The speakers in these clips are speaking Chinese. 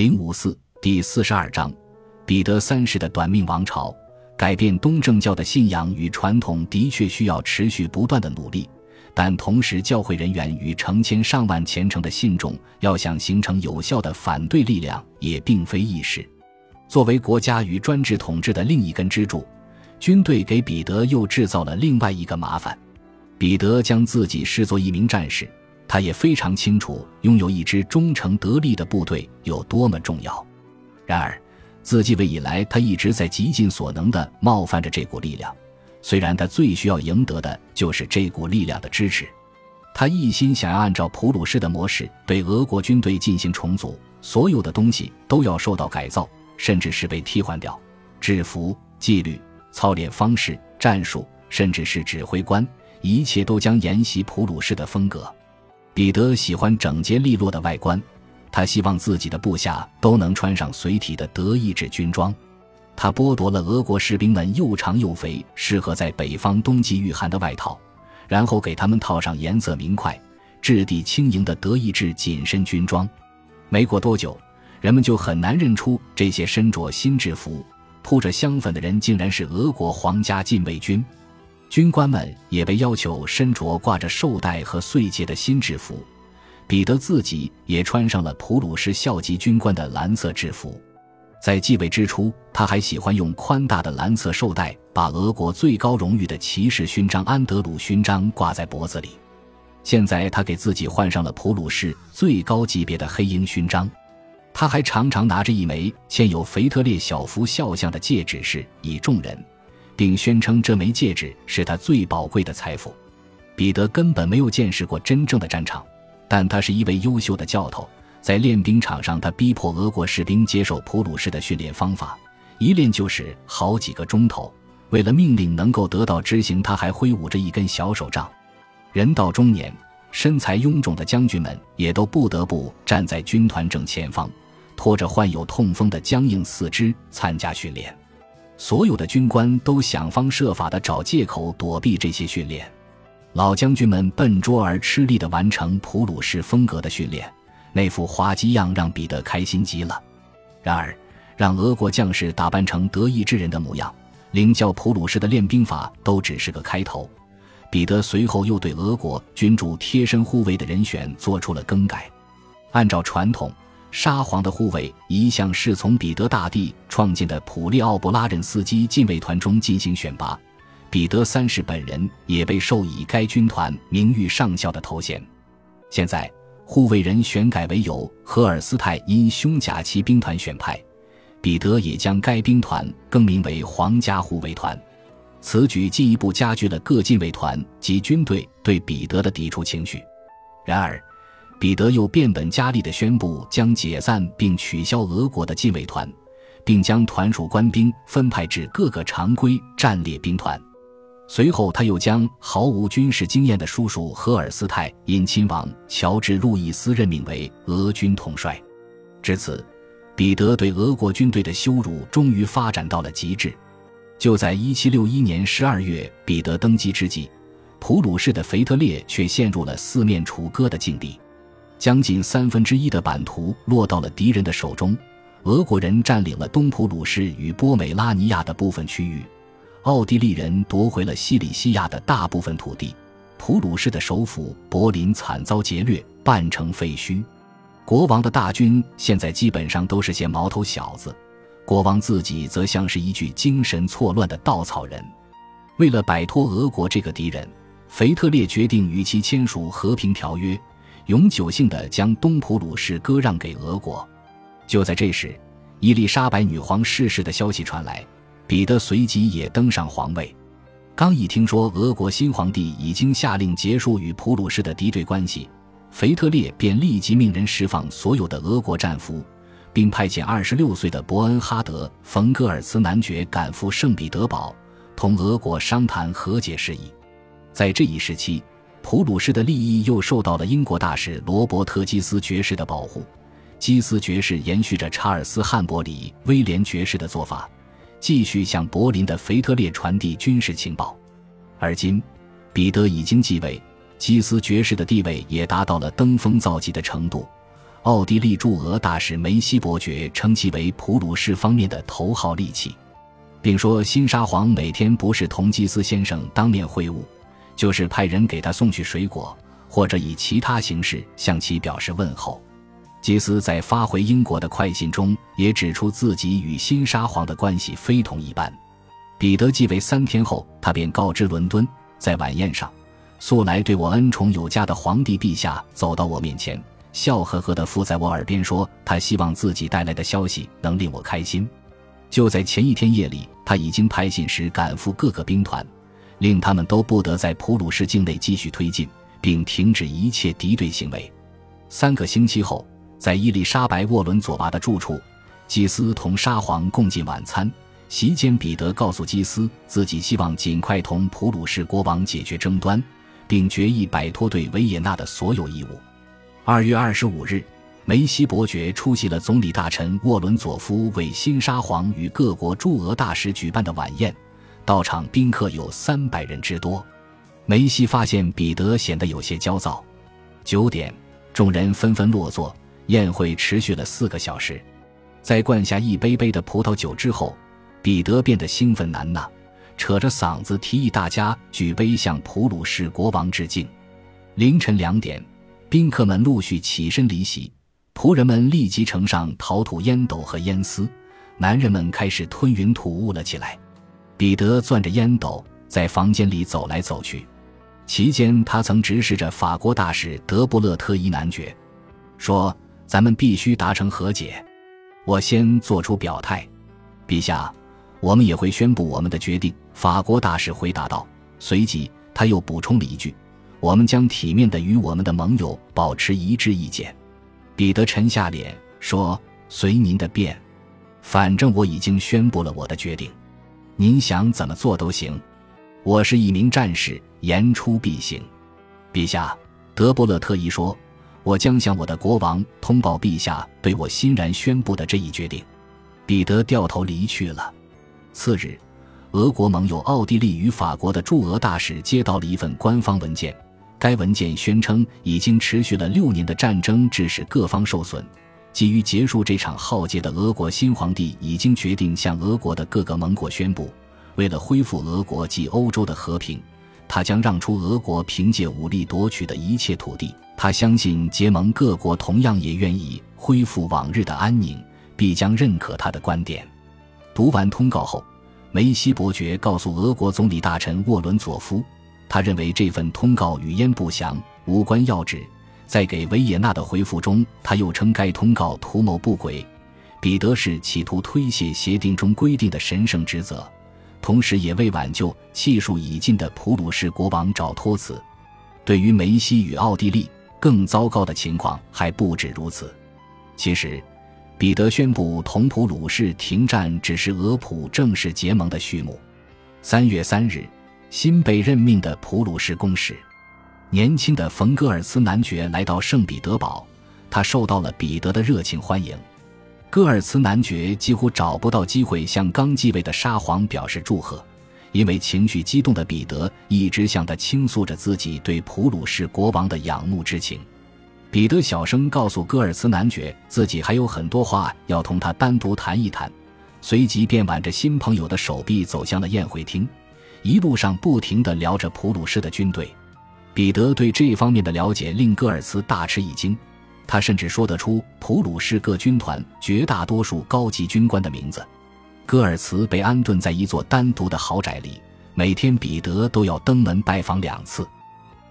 零五四第四十二章，彼得三世的短命王朝，改变东正教的信仰与传统的确需要持续不断的努力，但同时教会人员与成千上万虔诚的信众要想形成有效的反对力量，也并非易事。作为国家与专制统治的另一根支柱，军队给彼得又制造了另外一个麻烦。彼得将自己视作一名战士。他也非常清楚，拥有一支忠诚得力的部队有多么重要。然而，自继位以来，他一直在极尽所能地冒犯着这股力量。虽然他最需要赢得的就是这股力量的支持，他一心想要按照普鲁士的模式对俄国军队进行重组，所有的东西都要受到改造，甚至是被替换掉。制服、纪律、操练方式、战术，甚至是指挥官，一切都将沿袭普鲁士的风格。彼得喜欢整洁利落的外观，他希望自己的部下都能穿上随体的德意志军装。他剥夺了俄国士兵们又长又肥、适合在北方冬季御寒的外套，然后给他们套上颜色明快、质地轻盈的德意志紧身军装。没过多久，人们就很难认出这些身着新制服、铺着香粉的人竟然是俄国皇家禁卫军。军官们也被要求身着挂着绶带和穗结的新制服，彼得自己也穿上了普鲁士校级军官的蓝色制服。在继位之初，他还喜欢用宽大的蓝色绶带把俄国最高荣誉的骑士勋章安德鲁勋章挂在脖子里。现在，他给自己换上了普鲁士最高级别的黑鹰勋章。他还常常拿着一枚嵌有腓特烈小幅肖像的戒指，示以众人。并宣称这枚戒指是他最宝贵的财富。彼得根本没有见识过真正的战场，但他是一位优秀的教头。在练兵场上，他逼迫俄国士兵接受普鲁士的训练方法，一练就是好几个钟头。为了命令能够得到执行，他还挥舞着一根小手杖。人到中年，身材臃肿的将军们也都不得不站在军团正前方，拖着患有痛风的僵硬四肢参加训练。所有的军官都想方设法地找借口躲避这些训练，老将军们笨拙而吃力地完成普鲁士风格的训练，那副滑稽样让彼得开心极了。然而，让俄国将士打扮成德意志人的模样，领教普鲁士的练兵法，都只是个开头。彼得随后又对俄国君主贴身护卫的人选做出了更改，按照传统。沙皇的护卫一向是从彼得大帝创建的普利奥布拉任斯基禁卫团中进行选拔，彼得三世本人也被授以该军团名誉上校的头衔。现在，护卫人选改为由荷尔斯泰因胸甲骑兵团选派，彼得也将该兵团更名为皇家护卫团。此举进一步加剧了各禁卫团及军队对彼得的抵触情绪。然而，彼得又变本加厉地宣布将解散并取消俄国的禁卫团，并将团属官兵分派至各个常规战列兵团。随后，他又将毫无军事经验的叔叔荷尔斯泰因亲王乔治·路易斯任命为俄军统帅。至此，彼得对俄国军队的羞辱终于发展到了极致。就在1761年12月，彼得登基之际，普鲁士的腓特烈却陷入了四面楚歌的境地。将近三分之一的版图落到了敌人的手中，俄国人占领了东普鲁士与波美拉尼亚的部分区域，奥地利人夺回了西里西亚的大部分土地，普鲁士的首府柏林惨遭劫掠，半成废墟。国王的大军现在基本上都是些毛头小子，国王自己则像是一具精神错乱的稻草人。为了摆脱俄国这个敌人，腓特烈决定与其签署和平条约。永久性的将东普鲁士割让给俄国。就在这时，伊丽莎白女皇逝世的消息传来，彼得随即也登上皇位。刚一听说俄国新皇帝已经下令结束与普鲁士的敌对关系，腓特烈便立即命人释放所有的俄国战俘，并派遣二十六岁的伯恩哈德·冯·戈尔茨男爵赶赴圣彼得堡，同俄国商谈和解事宜。在这一时期。普鲁士的利益又受到了英国大使罗伯特·基斯爵士的保护。基斯爵士延续着查尔斯·汉伯里·威廉爵士的做法，继续向柏林的腓特烈传递军事情报。而今，彼得已经继位，基斯爵士的地位也达到了登峰造极的程度。奥地利驻俄大使梅西伯爵称其为普鲁士方面的头号利器，并说新沙皇每天不是同基斯先生当面会晤，就是派人给他送去水果，或者以其他形式向其表示问候。基斯在发回英国的快信中也指出自己与新沙皇的关系非同一般。彼得继位三天后，他便告知伦敦，在晚宴上，素来对我恩宠有加的皇帝陛下走到我面前。笑呵呵地附在我耳边说：“他希望自己带来的消息能令我开心。”就在前一天夜里，他已经派信时赶赴各个兵团，令他们都不得在普鲁士境内继续推进，并停止一切敌对行为。三个星期后，在伊丽莎白·沃伦佐娃的住处，基斯同沙皇共进晚餐。席间，彼得告诉基斯，自己希望尽快同普鲁士国王解决争端，并决意摆脱对维也纳的所有义务。二月二十五日，梅西伯爵出席了总理大臣沃伦佐夫为新沙皇与各国驻俄大使举办的晚宴，到场宾客有三百人之多。梅西发现彼得显得有些焦躁。九点，众人纷纷落座，宴会持续了四个小时。在灌下一杯杯的葡萄酒之后，彼得变得兴奋难耐，扯着嗓子提议大家举杯向普鲁士国王致敬。凌晨两点。宾客们陆续起身离席，仆人们立即呈上陶土烟斗和烟丝，男人们开始吞云吐雾了起来。彼得攥着烟斗在房间里走来走去，期间他曾直视着法国大使德布勒特伊男爵，说：“咱们必须达成和解。”我先做出表态，陛下，我们也会宣布我们的决定。”法国大使回答道。随即他又补充了一句。我们将体面的与我们的盟友保持一致意见。彼得沉下脸说：“随您的便，反正我已经宣布了我的决定，您想怎么做都行。我是一名战士，言出必行。”陛下，德波勒特意说：“我将向我的国王通报陛下对我欣然宣布的这一决定。”彼得掉头离去了。次日，俄国盟友奥地利与法国的驻俄大使接到了一份官方文件。该文件宣称，已经持续了六年的战争致使各方受损。基于结束这场浩劫的俄国新皇帝已经决定向俄国的各个盟国宣布，为了恢复俄国及欧洲的和平，他将让出俄国凭借武力夺取的一切土地。他相信结盟各国同样也愿意恢复往日的安宁，必将认可他的观点。读完通告后，梅西伯爵告诉俄国总理大臣沃伦佐夫。他认为这份通告语焉不详，无关要旨。在给维也纳的回复中，他又称该通告图谋不轨，彼得是企图推卸协定中规定的神圣职责，同时也为挽救气数已尽的普鲁士国王找托词。对于梅西与奥地利，更糟糕的情况还不止如此。其实，彼得宣布同普鲁士停战只是俄普正式结盟的序幕。三月三日。新被任命的普鲁士公使，年轻的冯戈尔茨男爵来到圣彼得堡，他受到了彼得的热情欢迎。戈尔茨男爵几乎找不到机会向刚继位的沙皇表示祝贺，因为情绪激动的彼得一直向他倾诉着自己对普鲁士国王的仰慕之情。彼得小声告诉戈尔茨男爵，自己还有很多话要同他单独谈一谈，随即便挽着新朋友的手臂走向了宴会厅。一路上不停地聊着普鲁士的军队，彼得对这方面的了解令戈尔茨大吃一惊，他甚至说得出普鲁士各军团绝大多数高级军官的名字。戈尔茨被安顿在一座单独的豪宅里，每天彼得都要登门拜访两次。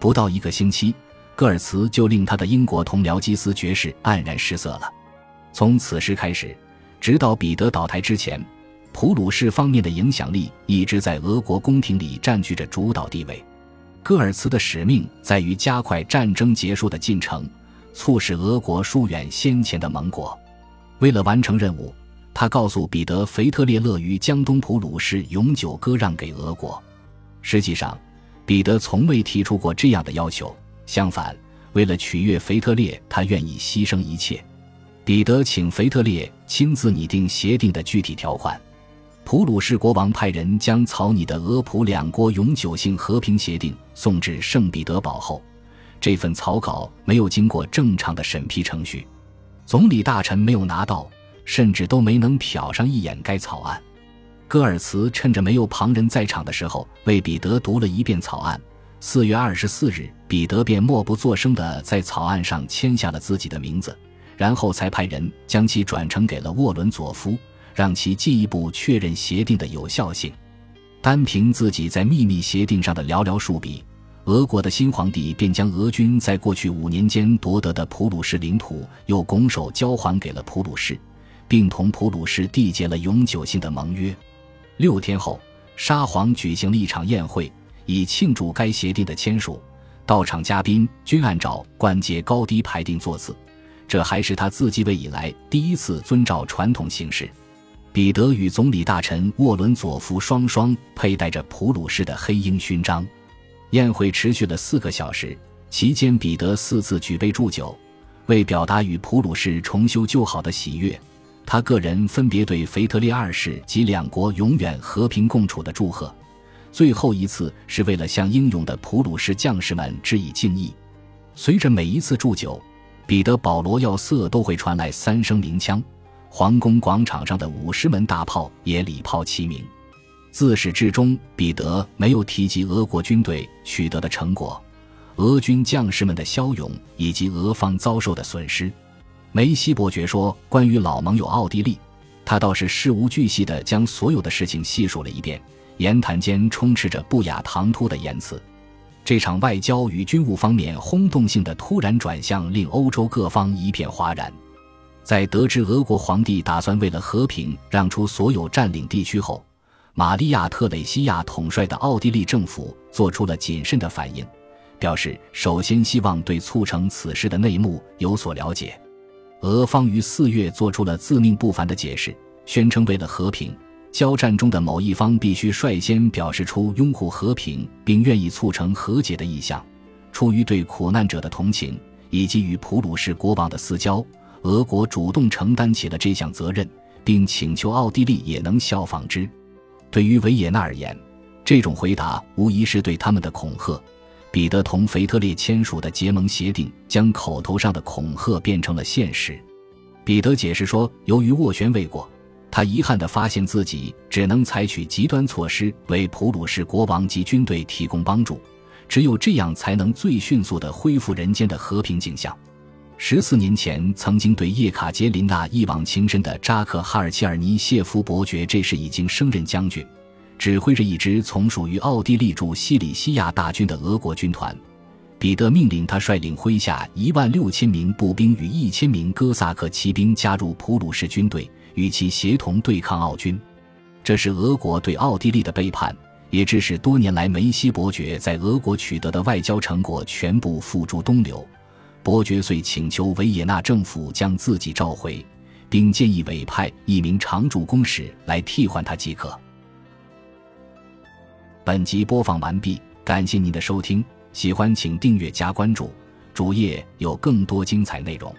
不到一个星期，戈尔茨就令他的英国同僚基斯爵士黯然失色了。从此时开始，直到彼得倒台之前。普鲁士方面的影响力一直在俄国宫廷里占据着主导地位。戈尔茨的使命在于加快战争结束的进程，促使俄国疏远先前的盟国。为了完成任务，他告诉彼得，腓特烈乐于将东普鲁士永久割让给俄国。实际上，彼得从未提出过这样的要求。相反，为了取悦腓特烈，他愿意牺牲一切。彼得请腓特烈亲自拟定协定的具体条款。普鲁士国王派人将草拟的俄普两国永久性和平协定送至圣彼得堡后，这份草稿没有经过正常的审批程序。总理大臣没有拿到，甚至都没能瞟上一眼该草案。戈尔茨趁着没有旁人在场的时候，为彼得读了一遍草案。四月二十四日，彼得便默不作声地在草案上签下了自己的名字，然后才派人将其转呈给了沃伦佐夫，让其进一步确认协定的有效性。单凭自己在秘密协定上的寥寥数笔，俄国的新皇帝便将俄军在过去五年间夺得的普鲁士领土又拱手交还给了普鲁士，并同普鲁士缔结了永久性的盟约。六天后，沙皇举行了一场宴会，以庆祝该协定的签署。到场嘉宾均按照官阶高低排定座次，这还是他自继位以来第一次遵照传统行事。彼得与总理大臣沃伦佐夫双双佩戴着普鲁士的黑鹰勋章。宴会持续了四个小时，期间彼得四次举杯祝酒，为表达与普鲁士重修旧好的喜悦。他个人分别对腓特烈二世及两国永远和平共处的祝贺，最后一次是为了向英勇的普鲁士将士们致以敬意。随着每一次祝酒，彼得保罗要塞都会传来三声鸣枪，皇宫广场上的五十门大炮也礼炮齐鸣。自始至终，彼得没有提及俄国军队取得的成果、俄军将士们的骁勇以及俄方遭受的损失。梅西伯爵说：“关于老盟友奥地利，他倒是事无巨细地将所有的事情细数了一遍，言谈间充斥着不雅唐突的言辞。这场外交与军务方面轰动性的突然转向，令欧洲各方一片哗然。在得知俄国皇帝打算为了和平让出所有占领地区后，玛利亚·特蕾西亚统帅的奥地利政府做出了谨慎的反应，表示首先希望对促成此事的内幕有所了解。”俄方于四月做出了自命不凡的解释，宣称为了和平，交战中的某一方必须率先表示出拥护和平并愿意促成和解的意向。出于对苦难者的同情以及与普鲁士国王的私交，俄国主动承担起了这项责任，并请求奥地利也能效仿之。对于维也纳而言，这种回答无疑是对他们的恐吓。彼得同腓特烈签署的结盟协定，将口头上的恐吓变成了现实。彼得解释说，由于斡旋未果，他遗憾地发现自己只能采取极端措施，为普鲁士国王及军队提供帮助。只有这样，才能最迅速地恢复人间的和平景象。十四年前，曾经对叶卡捷琳娜一往情深的扎克哈尔切尔尼谢夫伯爵，这时已经升任将军。指挥着一支从属于奥地利驻西里西亚大军的俄国军团，彼得命令他率领麾下一万六千名步兵与一千名哥萨克骑兵加入普鲁士军队，与其协同对抗奥军。这是俄国对奥地利的背叛，也致使多年来梅西伯爵在俄国取得的外交成果全部付诸东流。伯爵遂请求维也纳政府将自己召回，并建议委派一名常驻公使来替换他即可。本集播放完毕，感谢您的收听，喜欢请订阅加关注，主页有更多精彩内容。